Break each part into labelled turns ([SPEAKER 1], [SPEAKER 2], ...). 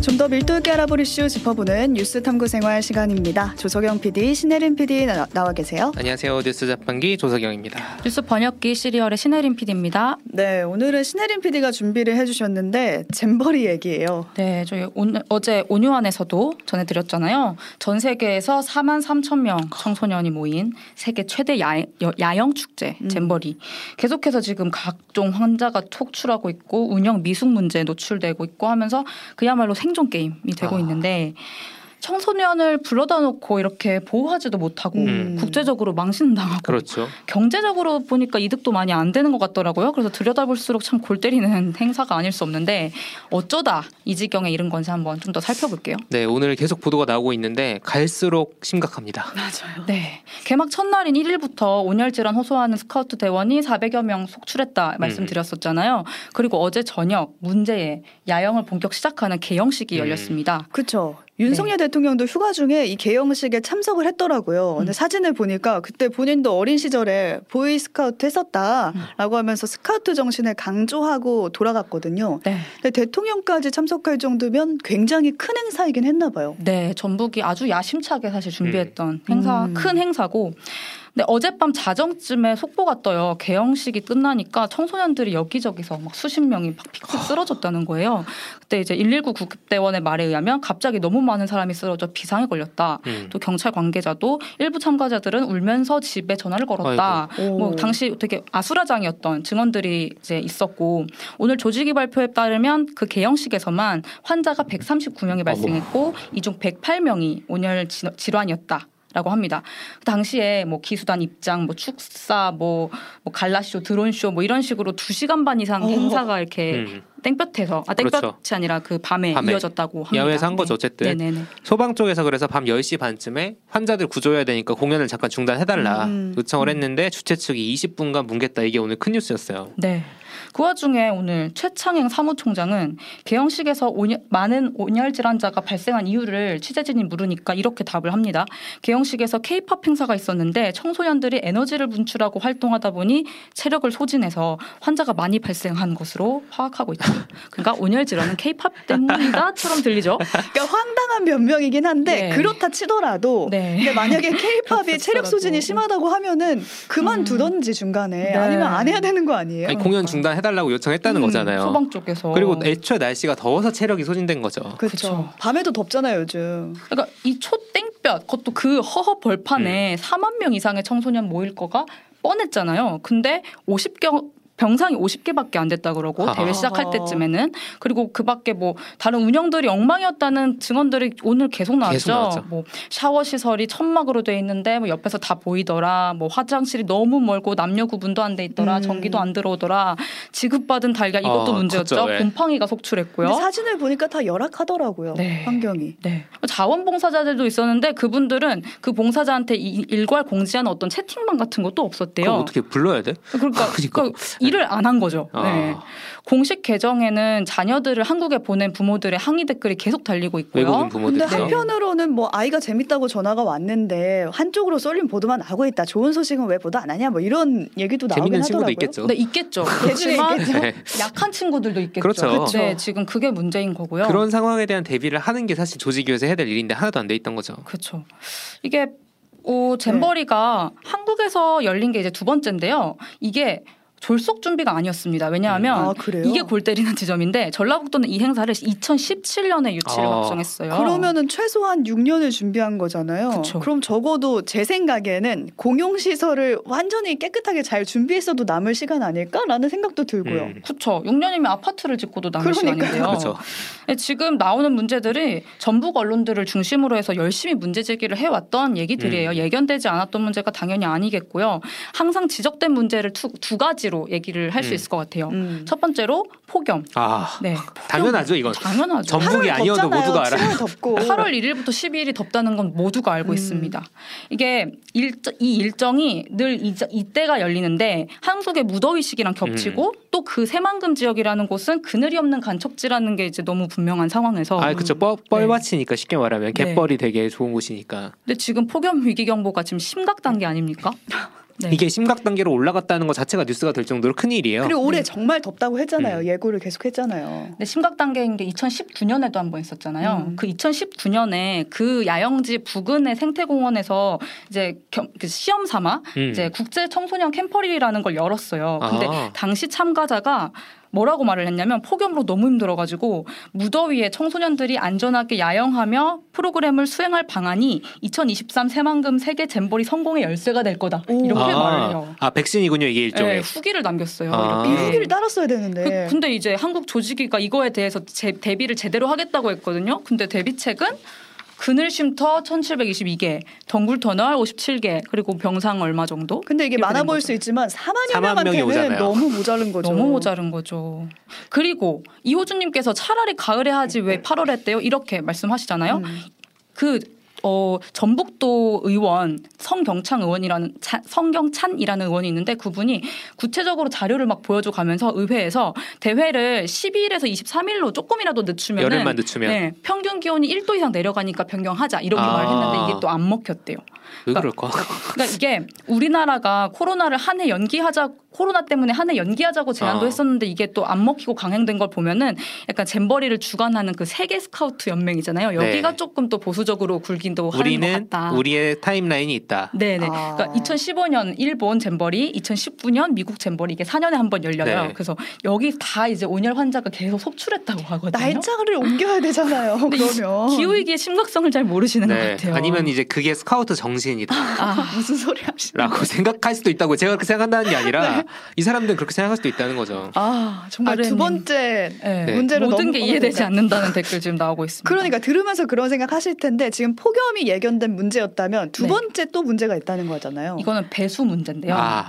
[SPEAKER 1] 좀 더 밀도 있게 알아볼 이슈 짚어보는 뉴스 탐구 생활 시간입니다. 조석영 PD, 신혜림 PD 나, 와 계세요.
[SPEAKER 2] 안녕하세요. 뉴스 자판기 조석영입니다.
[SPEAKER 3] 뉴스 번역기 시리얼의 신혜림 PD입니다.
[SPEAKER 1] 네, 오늘은 신혜림 PD가 준비를 해주셨는데 잼버리 얘기예요.
[SPEAKER 3] 네, 저희 오늘 어제 온유안에서도 전해드렸잖아요. 전 세계에서 4만 3천 명 청소년이 모인 세계 최대 야, 야영 축제 음. 잼버리. 계속해서 지금 각종 환자가 촉출하고 있고 운영 미숙 문제에 노출되고 있고 하면서 그야말로 생존 게임이 되고 아. 있는데 청소년을 불러다 놓고 이렇게 보호하지도 못하고 음. 국제적으로 망신당하고
[SPEAKER 2] 그렇죠.
[SPEAKER 3] 경제적으로 보니까 이득도 많이 안 되는 것 같더라고요. 그래서 들여다볼수록 참 골 때리는 행사가 아닐 수 없는데 어쩌다 이 지경에 이른 건지 한번 좀 더 살펴볼게요.
[SPEAKER 2] 네, 오늘 계속 보도가 나오고 있는데 갈수록 심각합니다.
[SPEAKER 1] 맞아요.
[SPEAKER 3] 네. 개막 첫날인 1일부터 온열 질환 호소하는 스카우트 대원이 400여 명 속출했다 말씀드렸었잖아요. 음. 그리고 어제 저녁 문제의 야영을 본격 시작하는 개영식이 음. 열렸습니다.
[SPEAKER 1] 그렇죠. 윤석열 네. 대통령도 휴가 중에 이 개영식에 참석을 했더라고요. 근데 음. 사진을 보니까 그때 본인도 어린 시절에 보이 스카우트 했었다라고 하면서 스카우트 정신을 강조하고 돌아갔거든요. 네. 근데 대통령까지 참석할 정도면 굉장히 큰 행사이긴 했나 봐요.
[SPEAKER 3] 네, 전북이 아주 야심차게 사실 준비했던 음. 행사, 음. 큰 행사고 근데 어젯밤 자정쯤에 속보가 떠요. 개영식이 끝나니까 청소년들이 여기저기서 막 수십 명이 막 픽픽 쓰러졌다는 거예요. 그때 이제 119 구급대원의 말에 의하면 갑자기 너무 많은 사람이 쓰러져 비상에 걸렸다. 음. 또 경찰 관계자도 일부 참가자들은 울면서 집에 전화를 걸었다. 뭐 당시 되게 아수라장이었던 증언들이 이제 있었고 오늘 조직위 발표에 따르면 그 개영식에서만 환자가 139명이 발생했고 이 중 108명이 온열 질환이었다. 라고 합니다. 그 당시에 뭐 기수단 입장, 뭐 축사, 뭐, 뭐 갈라쇼, 드론쇼 뭐 이런 식으로 두 시간 반 이상 어. 행사가 이렇게 음. 땡볕에서 아 땡볕이 그렇죠. 아니라 그 밤에, 밤에, 이어졌다고 합니다.
[SPEAKER 2] 야외에서 한 거죠 어쨌든. 네네네. 소방 쪽에서 그래서 밤 10시 반쯤에 환자들 구조해야 되니까 공연을 잠깐 중단해달라 음. 요청을 음. 했는데 주최 측이 20분간 뭉갰다 이게 오늘 큰 뉴스였어요.
[SPEAKER 3] 네. 그 와중에 오늘 최창행 사무총장은 개영식에서 온열, 많은 온열 질환자가 발생한 이유를 취재진이 물으니까 이렇게 답을 합니다. 개영식에서 케이팝 행사가 있었는데 청소년들이 에너지를 분출하고 활동하다 보니 체력을 소진해서 환자가 많이 발생한 것으로 파악하고 있다. 그러니까 온열 질환은 케이팝 때문이다처럼 들리죠.
[SPEAKER 1] 그러니까 황당한 변명이긴 한데 네. 그렇다 치더라도 네. 그러니까 만약에 케이팝이 체력 소진이 심하다고 하면은 그만두던지 중간에 네. 아니면 안 해야 되는 거 아니에요?
[SPEAKER 2] 아니, 공연 중단 해달라고 요청했다는 음, 거잖아요.
[SPEAKER 3] 소방 쪽에서.
[SPEAKER 2] 그리고 애초에 날씨가 더워서 체력이 소진된 거죠.
[SPEAKER 1] 그렇죠. 밤에도 덥잖아요 요즘.
[SPEAKER 3] 그러니까 이 초 땡볕 그것도 그 허허 벌판에 음. 4만 명 이상의 청소년 모일 거가 뻔했잖아요. 근데 50경 병상이 50개밖에 안 됐다 그러고 하하. 대회 시작할 때쯤에는 그리고 그밖에 뭐 다른 운영들이 엉망이었다는 증언들이 오늘 계속 나왔죠. 계속 뭐 샤워 시설이 천막으로 돼 있는데 뭐 옆에서 다 보이더라. 뭐 화장실이 너무 멀고 남녀 구분도 안 돼 있더라. 음. 전기도 안 들어오더라. 지급받은 달걀 이것도 어, 문제였죠. 네. 곰팡이가 속출했고요.
[SPEAKER 1] 사진을 보니까 다 열악하더라고요. 네. 환경이.
[SPEAKER 3] 네. 자원봉사자들도 있었는데 그분들은 그 봉사자한테 일괄 공지하는 어떤 채팅방 같은 것도 없었대요.
[SPEAKER 2] 어떻게 불러야 돼?
[SPEAKER 3] 그러니까, 그러니까 일을 안 한 거죠. 아. 네. 공식 계정에는 자녀들을 한국에 보낸 부모들의 항의 댓글이 계속 달리고 있고요.
[SPEAKER 2] 외국인 부모들.
[SPEAKER 1] 근데 한편으로는 뭐 아이가 재밌다고 전화가 왔는데 한쪽으로 쏠림 보도만 하고 있다. 좋은 소식은 왜 보도 안 하냐? 뭐 이런 얘기도 나오긴
[SPEAKER 2] 재밌는
[SPEAKER 1] 친구도
[SPEAKER 2] 있겠죠.
[SPEAKER 3] 네, 있겠죠. 그렇지만 네. 약한 친구들도 있겠죠.
[SPEAKER 2] 그렇죠.
[SPEAKER 3] 그렇죠. 네, 지금 그게 문제인 거고요.
[SPEAKER 2] 그런 상황에 대한 대비를 하는 게 사실 조직위에서 해야 될 일인데 하나도 안 돼 있던 거죠.
[SPEAKER 3] 그렇죠. 이게 오, 잼버리가 네. 한국에서 열린 게 이제 두 번째인데요. 이게 졸속 준비가 아니었습니다. 왜냐하면 아, 이게 골 때리는 지점인데 전라북도는 이 행사를 2017년에 유치를 아. 확정했어요.
[SPEAKER 1] 그러면은 최소한 6년을 준비한 거잖아요. 그쵸. 그럼 적어도 제 생각에는 공용 시설을 완전히 깨끗하게 잘 준비했어도 남을 시간 아닐까라는 생각도 들고요. 음.
[SPEAKER 3] 그렇죠. 6년이면 아파트를 짓고도 남을 그러니까요. 시간인데요. 네, 지금 나오는 문제들이 전북 언론들을 중심으로 해서 열심히 문제 제기를 해왔던 얘기들이에요. 음. 예견되지 않았던 문제가 당연히 아니겠고요. 항상 지적된 문제를 두, 두 가지 가지로 얘기를 할수 음. 있을 것 같아요. 음. 첫 번째로 폭염.
[SPEAKER 2] 아, 네. 당연하죠, 이건.
[SPEAKER 3] 당연하죠.
[SPEAKER 2] 전북이 아니어도 모두가 알아요.
[SPEAKER 1] 덥고.
[SPEAKER 3] 8월 1일부터 12일이 덥다는 건 모두가 알고 음. 있습니다. 이게 일, 이 일정이 늘 이, 이때가 열리는데 한국의 무더위 시기랑 겹치고 음. 또그 새만금 지역이라는 곳은 그늘이 없는 간척지라는 게 이제 너무 분명한 상황에서.
[SPEAKER 2] 아, 그렇죠. 뻘밭이니까 네. 쉽게 말하면 갯벌이 네. 되게 좋은 곳이니까.
[SPEAKER 3] 근데 지금 폭염 위기 경보가 지금 심각 단계 아닙니까?
[SPEAKER 2] 네. 이게 심각 단계로 올라갔다는 것 자체가 뉴스가 될 정도로 큰 일이에요.
[SPEAKER 1] 그리고 올해 네. 정말 덥다고 했잖아요. 음. 예고를 계속 했잖아요.
[SPEAKER 3] 네, 심각 단계인 게 2019년에도 한 번 있었잖아요. 음. 그 2019년에 그 야영지 부근의 생태공원에서 이제 겸, 그 시험 삼아 음. 이제 국제 청소년 캠퍼리라는 걸 열었어요. 근데 아. 당시 참가자가 뭐라고 말을 했냐면 폭염으로 너무 힘들어가지고 무더위에 청소년들이 안전하게 야영하며 프로그램을 수행할 방안이 2023 새만금 세계 잼버리 성공의 열쇠가 될 거다 이렇게 아, 말을 해요.
[SPEAKER 2] 아 백신이군요 이게 일종의 네,
[SPEAKER 3] 후기를 남겼어요.
[SPEAKER 1] 아. 이 후기를 따랐어야 되는데.
[SPEAKER 3] 그, 근데 이제 한국 조직위가 이거에 대해서 제, 대비를 제대로 하겠다고 했거든요. 근데 대비책은 그늘 쉼터 1722개, 덩굴 터널 57개, 그리고 병상 얼마 정도?
[SPEAKER 1] 근데 이게 많아 보일 수 있지만 4만여 4만 명한테는 너무 모자른 거죠.
[SPEAKER 3] 너무 모자른 거죠. 그리고 이호준 님께서 차라리 가을에 하지 왜 8월에 했대요? 이렇게 말씀하시잖아요. 음. 그 어, 전북도 의원 성경찬 의원이라는 차, 성경찬이라는 의원이 있는데 그분이 구체적으로 자료를 막 보여줘 가면서 의회에서 대회를 12일에서 23일로 조금이라도 늦추면
[SPEAKER 2] 열흘만 늦추면
[SPEAKER 3] 네, 평균 기온이 1도 이상 내려가니까 변경하자 이렇게 아. 말을 했는데 이게 또 안 먹혔대요.
[SPEAKER 2] 왜 그러니까?
[SPEAKER 3] 그러니까 이게 우리나라가 코로나를 한 해 연기하자 코로나 때문에 한 해 연기하자고 제안도 어. 했었는데 이게 또 안 먹히고 강행된 걸 보면은 약간 잼버리를 주관하는 그 세계 스카우트 연맹이잖아요. 여기가 네. 조금 또 보수적으로 굴기도 하는 것 같다.
[SPEAKER 2] 우리의 타임라인이 있다.
[SPEAKER 3] 네네. 아. 그러니까 2015년 일본 잼버리, 2019년 미국 잼버리 이게 4년에 한 번 열려요. 네. 그래서 여기 다 이제 온열 환자가 계속 속출했다고 하거든요.
[SPEAKER 1] 날짜를 옮겨야 되잖아요. 그러면
[SPEAKER 3] 기후 위기의 심각성을 잘 모르시는 네. 것 같아요.
[SPEAKER 2] 아니면 이제 그게 스카우트 정신이다.
[SPEAKER 1] 아, 무슨 소리 하시는
[SPEAKER 2] 라고 생각할 수도 있다고 제가 그렇게 생각한다는 게 아니라 네. 이 사람들은 그렇게 생각할 수도 있다는 거죠.
[SPEAKER 1] 아 정말 두 번째 네. 문제로
[SPEAKER 3] 모든 게 이해되지 않는다는 댓글 지금 나오고 있습니다.
[SPEAKER 1] 그러니까 들으면서 그런 생각하실 텐데 지금 폭염 이 예견된 문제였다면 두 네. 번째 또 문제가 있다는 거잖아요.
[SPEAKER 3] 이거는 배수 문제인데요. 아.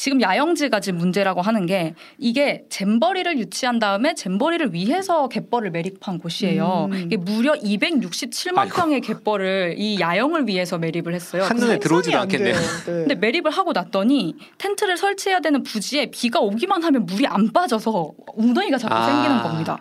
[SPEAKER 3] 지금 야영지가 지금 문제라고 하는 게 이게 잼버리를 유치한 다음에 잼버리를 위해서 갯벌을 매립한 곳이에요. 음. 이게 무려 267만 아이고. 평의 갯벌을 이 야영을 위해서 매립을 했어요.
[SPEAKER 2] 한눈에 들어오지도 않겠네요. 네.
[SPEAKER 3] 근데 매립을 하고 났더니 텐트를 설치해야 되는 부지에 비가 오기만 하면 물이 안 빠져서 웅덩이가 자꾸 아. 생기는 겁니다.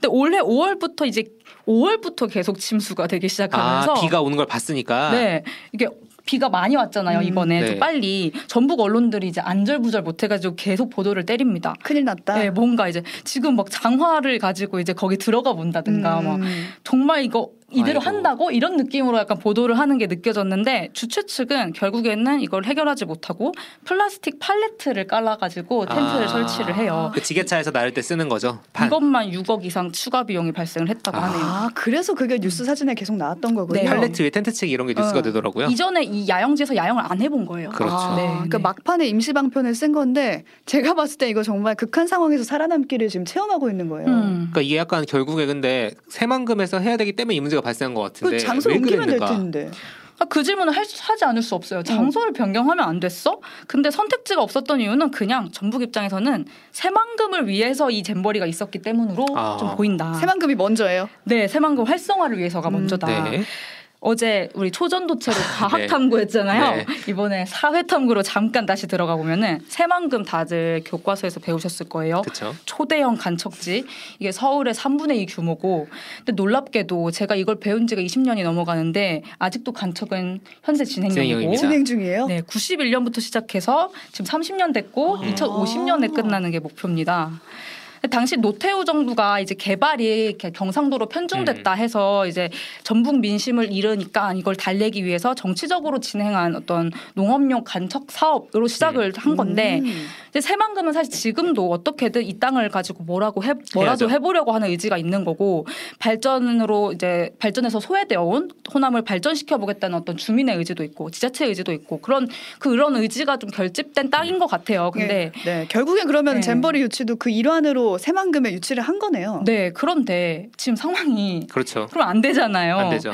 [SPEAKER 3] 근데 올해 5월부터 이제 5월부터 계속 침수가 되기 시작하면서
[SPEAKER 2] 아, 비가 오는 걸 봤으니까
[SPEAKER 3] 네 이게 비가 많이 왔잖아요 음, 이번에 네. 빨리 전북 언론들이 이제 안절부절 못해가지고 계속 보도를 때립니다.
[SPEAKER 1] 큰일 났다.
[SPEAKER 3] 네, 뭔가 이제 지금 막 장화를 가지고 이제 거기 들어가 본다든가 음. 막 정말 이거 이대로 아이고. 한다고 이런 느낌으로 약간 보도를 하는 게 느껴졌는데 주최 측은 결국에는 이걸 해결하지 못하고 플라스틱 팔레트를 깔아가지고 텐트를 아. 설치를 해요.
[SPEAKER 2] 그 지게차에서 나를 때 쓰는 거죠.
[SPEAKER 3] 판. 이것만 6억 이상 추가 비용이 발생을 했다고
[SPEAKER 1] 아.
[SPEAKER 3] 하네요.
[SPEAKER 1] 아 그래서 그게 뉴스 사진에 계속 나왔던 거군요.
[SPEAKER 2] 네. 팔레트 위에 텐트 치기 이런 게 뉴스가 어. 되더라고요.
[SPEAKER 3] 이전에 이 야영지에서 야영을 안 해본 거예요.
[SPEAKER 2] 그렇죠. 아.
[SPEAKER 1] 네. 그러니까 막판에 임시 방편을 쓴 건데 제가 봤을 때 이거 정말 극한 상황에서 살아남기를 지금 체험하고 있는 거예요. 음.
[SPEAKER 2] 그러니까 이게 약간 결국에 근데 새만금에서 해야 되기 때문에 이 문제 가 발생한 것 같은데.
[SPEAKER 1] 그 장소 옮기면 될 텐데.
[SPEAKER 3] 아, 그 질문을 할, 하지 않을 수 없어요. 장소를 음. 변경하면 안 됐어? 근데 선택지가 없었던 이유는 그냥 전북 입장에서는 새만금을 위해서 이 잼버리가 있었기 때문으로 아. 좀 보인다.
[SPEAKER 1] 새만금이 먼저예요?
[SPEAKER 3] 네, 새만금 활성화를 위해서가 음. 먼저다. 네. 어제 우리 초전도체로 과학 탐구했잖아요. 네. 이번에 사회 탐구로 잠깐 다시 들어가 보면은 새만금 다들 교과서에서 배우셨을 거예요.
[SPEAKER 2] 그쵸?
[SPEAKER 3] 초대형 간척지 이게 서울의 3분의 2 규모고 근데 놀랍게도 제가 이걸 배운 지가 20년이 넘어가는데 아직도 간척은 현재 진행 중이고
[SPEAKER 1] 진행 중이에요.
[SPEAKER 3] 네, 91년부터 시작해서 지금 30년 됐고 아~ 2050년에 끝나는 게 목표입니다. 당시 노태우 정부가 이제 개발이 경상도로 편중됐다 음. 해서 이제 전북 민심을 잃으니까 이걸 달래기 위해서 정치적으로 진행한 어떤 농업용 간척 사업으로 시작을 한 건데 음. 이제 새만금은 사실 지금도 어떻게든 이 땅을 가지고 뭐라고 해 뭐라도 해야죠. 해보려고 하는 의지가 있는 거고 발전으로 이제 발전해서 소외되어 온 호남을 발전시켜 보겠다는 어떤 주민의 의지도 있고 지자체 의지도 있고 그런 그런 의지가 좀 결집된 땅인 것 같아요. 근데
[SPEAKER 1] 네, 네. 결국엔 그러면 네. 잼버리 유치도 그 일환으로 새만금에 유치를 한 거네요.
[SPEAKER 3] 네, 그런데 지금 상황이
[SPEAKER 2] 그렇죠.
[SPEAKER 3] 그럼 안 되잖아요.
[SPEAKER 2] 안 되죠.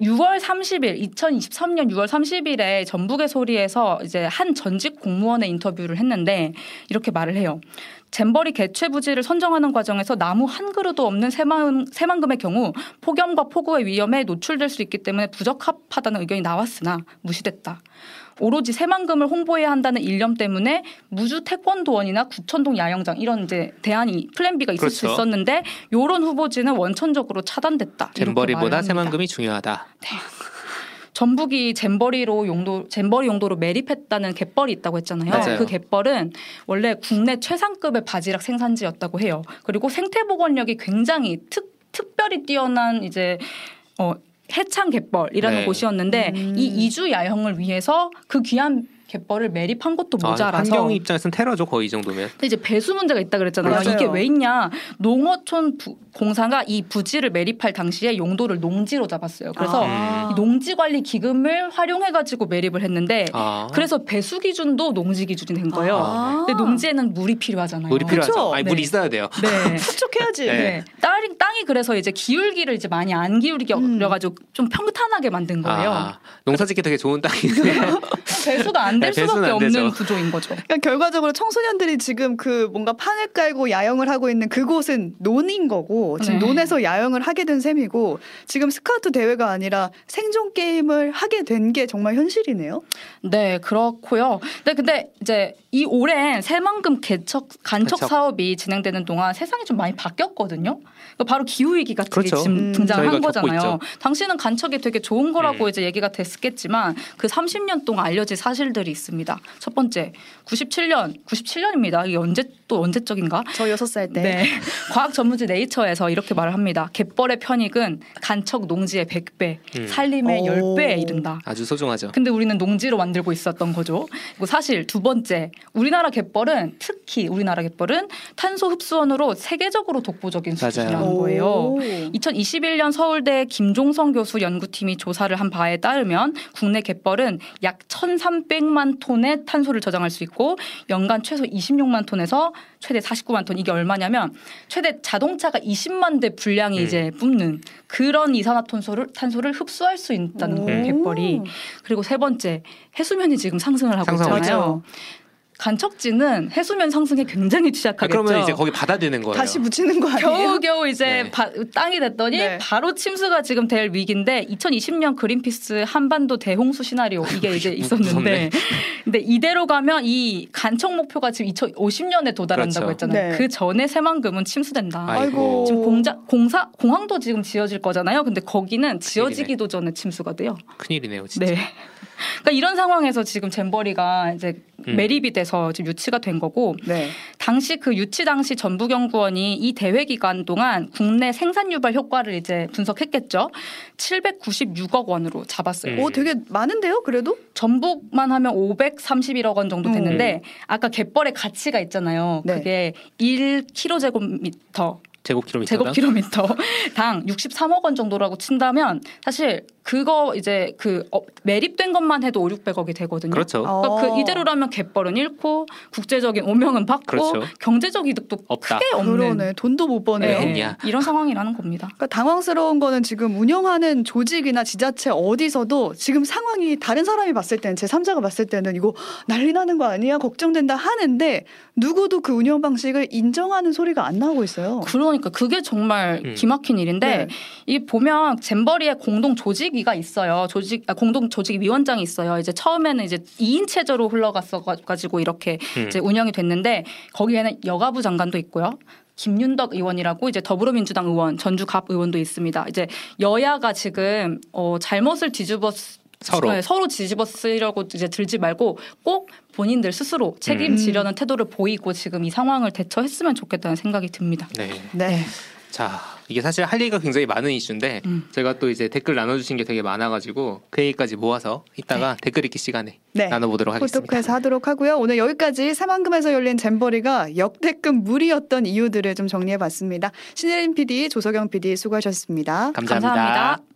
[SPEAKER 3] 6월 30일, 2023년 6월 30일에 전북의 소리에서 이제 한 전직 공무원의 인터뷰를 했는데 이렇게 말을 해요. 잼버리 개최 부지를 선정하는 과정에서 나무 한 그루도 없는 새만, 새만금의 경우 폭염과 폭우의 위험에 노출될 수 있기 때문에 부적합하다는 의견이 나왔으나 무시됐다. 오로지 새만금을 홍보해야 한다는 일념 때문에 무주 태권도원이나 구천동 야영장 이런 이제 대안이 플랜 B가 있을 그렇죠. 수 있었는데 요런 후보지는 원천적으로 차단됐다.
[SPEAKER 2] 잼버리보다 새만금이 중요하다.
[SPEAKER 3] 네. 전북이 잼버리로 용도 잼버리 용도로 매립했다는 갯벌이 있다고 했잖아요.
[SPEAKER 2] 맞아요.
[SPEAKER 3] 그 갯벌은 원래 국내 최상급의 바지락 생산지였다고 해요. 그리고 생태 복원력이 굉장히 특 특별히 뛰어난 이제 어 해창 갯벌이라는
[SPEAKER 2] 네.
[SPEAKER 3] 곳이었는데
[SPEAKER 1] 음.
[SPEAKER 3] 이 이주 야영을 위해서 그 귀한 갯벌을 매립한 것도
[SPEAKER 2] 아,
[SPEAKER 3] 모자라서
[SPEAKER 2] 환경 입장에서는 테러죠 거의 이 정도면.
[SPEAKER 3] 근데 이제 배수 문제가 있다 그랬잖아요.
[SPEAKER 1] 맞아요.
[SPEAKER 3] 이게 왜 있냐? 농어촌 부- 공사가 이 부지를 매립할 당시에 용도를 농지로 잡았어요. 그래서
[SPEAKER 1] 아.
[SPEAKER 3] 이 농지 관리 기금을 활용해 가지고 매립을 했는데
[SPEAKER 2] 아.
[SPEAKER 3] 그래서 배수 기준도 농지 기준이 된 거예요.
[SPEAKER 1] 아.
[SPEAKER 3] 근데 농지에는 물이 필요하잖아요.
[SPEAKER 2] 물이 필요하죠. 아니
[SPEAKER 3] 네.
[SPEAKER 2] 물이 있어야 돼요.
[SPEAKER 3] 네.
[SPEAKER 1] 축적해야지.
[SPEAKER 2] 네.
[SPEAKER 3] 네. 땅이, 땅이 그래서 이제 기울기를 이제 많이 안 기울여가지고 좀 평탄하게 만든 거예요.
[SPEAKER 2] 아, 농사짓기 되게 좋은 땅이네요.
[SPEAKER 3] 배수가 안될
[SPEAKER 2] 네,
[SPEAKER 3] 수밖에
[SPEAKER 2] 안
[SPEAKER 3] 없는. 구조인 거죠.
[SPEAKER 1] 그러니까 결과적으로 청소년들이 지금 그 뭔가 판을 깔고 야영을 하고 있는 그곳은 논인 거고 지금
[SPEAKER 3] 네.
[SPEAKER 1] 논에서 야영을 하게 된 셈이고 지금 스카우트 대회가 아니라 생존 게임을 하게 된 게 정말 현실이네요.
[SPEAKER 3] 네, 그렇고요. 근데 근데 이제 이 오랜 새만금 개척 간척
[SPEAKER 2] 간척.
[SPEAKER 3] 사업이 진행되는 동안 세상이 좀 많이 바뀌었거든요. 그러니까 바로 기후 위기 같은
[SPEAKER 2] 그렇죠.
[SPEAKER 3] 게 지금
[SPEAKER 1] 음.
[SPEAKER 3] 등장한 거잖아요. 당시는 간척이 되게 좋은 거라고
[SPEAKER 2] 음.
[SPEAKER 3] 이제 얘기가 됐겠지만 그 30년 동안 알려진 사실들이 있습니다. 첫 번째, 97년, 97년입니다. 이게 언제 또 언제적인가?
[SPEAKER 1] 저 여섯 살 때.
[SPEAKER 3] 네. 과학 전문지 네이처에서 이렇게 말을 합니다. 갯벌의 편익은 간척 농지의 100배,
[SPEAKER 2] 음.
[SPEAKER 3] 산림의
[SPEAKER 1] 오.
[SPEAKER 3] 10배에 이른다.
[SPEAKER 2] 아주 소중하죠.
[SPEAKER 3] 근데 우리는 농지로 만들고 있었던 거죠. 그리고 사실 두 번째, 우리나라 갯벌은 특히 우리나라 갯벌은 탄소 흡수원으로 세계적으로 독보적인. 수준이라는 거예요.
[SPEAKER 1] 오.
[SPEAKER 3] 2021년 서울대 김종성 교수 연구팀이 조사를 한 바에 따르면 국내 갯벌은 약 1,300만 톤의 탄소를 저장할 수 있고 연간 최소 26만 톤에서 최대 49만 톤 이게 얼마냐면 최대 자동차가 20만 대 분량이
[SPEAKER 2] 음.
[SPEAKER 3] 이제 뿜는 그런 이산화탄소를 탄소를 흡수할 수 있다는 거예요
[SPEAKER 1] 오.
[SPEAKER 3] 갯벌이 그리고 세 번째 해수면이 지금 상승을 하고
[SPEAKER 2] 상승하고
[SPEAKER 3] 있잖아요. 간척지는 해수면 상승에 굉장히
[SPEAKER 2] 아,
[SPEAKER 3] 취약하겠죠.
[SPEAKER 2] 그러면 이제 거기 받아드는 거예요.
[SPEAKER 1] 다시 붙이는 거 아니에요?
[SPEAKER 3] 겨우 겨우 이제
[SPEAKER 2] 네.
[SPEAKER 3] 바- 땅이 됐더니
[SPEAKER 1] 네.
[SPEAKER 3] 바로 침수가 지금 될 위기인데 2020년 그린피스 한반도 대홍수 시나리오 이게 이제 있었는데. 근데 이대로 가면 이 간척 목표가 지금 2050년에 도달한다고
[SPEAKER 2] 그렇죠.
[SPEAKER 3] 했잖아요.
[SPEAKER 1] 네.
[SPEAKER 3] 그 전에 새만금은 침수된다.
[SPEAKER 1] 아이고.
[SPEAKER 3] 지금 공자, 공사 공항도 지금 지어질 거잖아요. 근데 거기는 지어지기도 전에 침수가 돼요.
[SPEAKER 2] 큰일이네요, 진짜.
[SPEAKER 3] 네. 그러니까 이런 상황에서 지금 잼버리가 이제
[SPEAKER 2] 음.
[SPEAKER 3] 매립이 돼서 지금 유치가 된 거고
[SPEAKER 1] 네.
[SPEAKER 3] 당시 그 유치 당시 전북연구원이 이 대회 기간 동안 국내 생산 유발 효과를 이제 분석했겠죠. 796억 원으로 잡았어요.
[SPEAKER 2] 음.
[SPEAKER 1] 오, 되게 많은데요, 그래도?
[SPEAKER 3] 전북만 하면 531억 원 정도 됐는데 아까 갯벌의 가치가 있잖아요.
[SPEAKER 1] 네.
[SPEAKER 3] 그게 1kg제곱미터
[SPEAKER 2] 제곱킬로미터.
[SPEAKER 3] 제곱킬로미터 당 63억 원 정도라고 친다면 사실 그거 이제 그 어, 매립된 것만 해도 5, 600억이 되거든요.
[SPEAKER 2] 그렇죠.
[SPEAKER 3] 그러니까
[SPEAKER 1] 어.
[SPEAKER 3] 그 이대로라면 갯벌은 잃고 국제적인 오명은 받고
[SPEAKER 2] 그렇죠.
[SPEAKER 3] 경제적 이득도
[SPEAKER 2] 없다.
[SPEAKER 3] 크게 없는
[SPEAKER 1] 그러네. 돈도 못 버네요.
[SPEAKER 2] 네.
[SPEAKER 3] 이런 상황이라는 겁니다.
[SPEAKER 1] 그러니까 당황스러운 거는 지금 운영하는 조직이나 지자체 어디서도 지금 상황이 다른 사람이 봤을 때는 제 3자가 봤을 때는 이거 난리 나는 거 아니야 걱정된다 하는데 누구도 그 운영 방식을 인정하는 소리가 안 나오고 있어요.
[SPEAKER 3] 그러니까 그게 정말
[SPEAKER 2] 음.
[SPEAKER 3] 기막힌 일인데
[SPEAKER 1] 네.
[SPEAKER 3] 이 보면 잼버리에 공동 조직 위가 있어요. 조직 아, 공동 조직 위원장이 있어요. 이제 처음에는 이제 2인 체제로 흘러갔어 가지고 이렇게
[SPEAKER 2] 음.
[SPEAKER 3] 이제 운영이 됐는데 거기에는 여가부 장관도 있고요. 김윤덕 의원이라고 이제 더불어민주당 의원, 전주갑 의원도 있습니다. 이제 여야가 지금 어 잘못을 뒤집어 쓰-
[SPEAKER 2] 서로.
[SPEAKER 3] 네, 서로 뒤집어 쓰려고 이제 들지 말고 꼭 본인들 스스로 책임지려는 태도를 보이고 지금 이 상황을 대처했으면 좋겠다는 생각이 듭니다.
[SPEAKER 2] 네.
[SPEAKER 1] 네.
[SPEAKER 2] 자, 이게 사실 할 얘기가 굉장히 많은 이슈인데
[SPEAKER 3] 음.
[SPEAKER 2] 제가 또 이제 댓글 나눠주신 게 되게 많아가지고 그 얘기까지 모아서 이따가 댓글 읽기 시간에
[SPEAKER 1] 네.
[SPEAKER 2] 나눠보도록 하겠습니다.
[SPEAKER 1] 포토크에서 하도록 하고요. 오늘 여기까지 새만금에서 열린 잼버리가 역대급 무리였던 이유들을 좀 정리해봤습니다. 신혜림 PD, 조석영 PD 수고하셨습니다.
[SPEAKER 2] 감사합니다.
[SPEAKER 3] 감사합니다.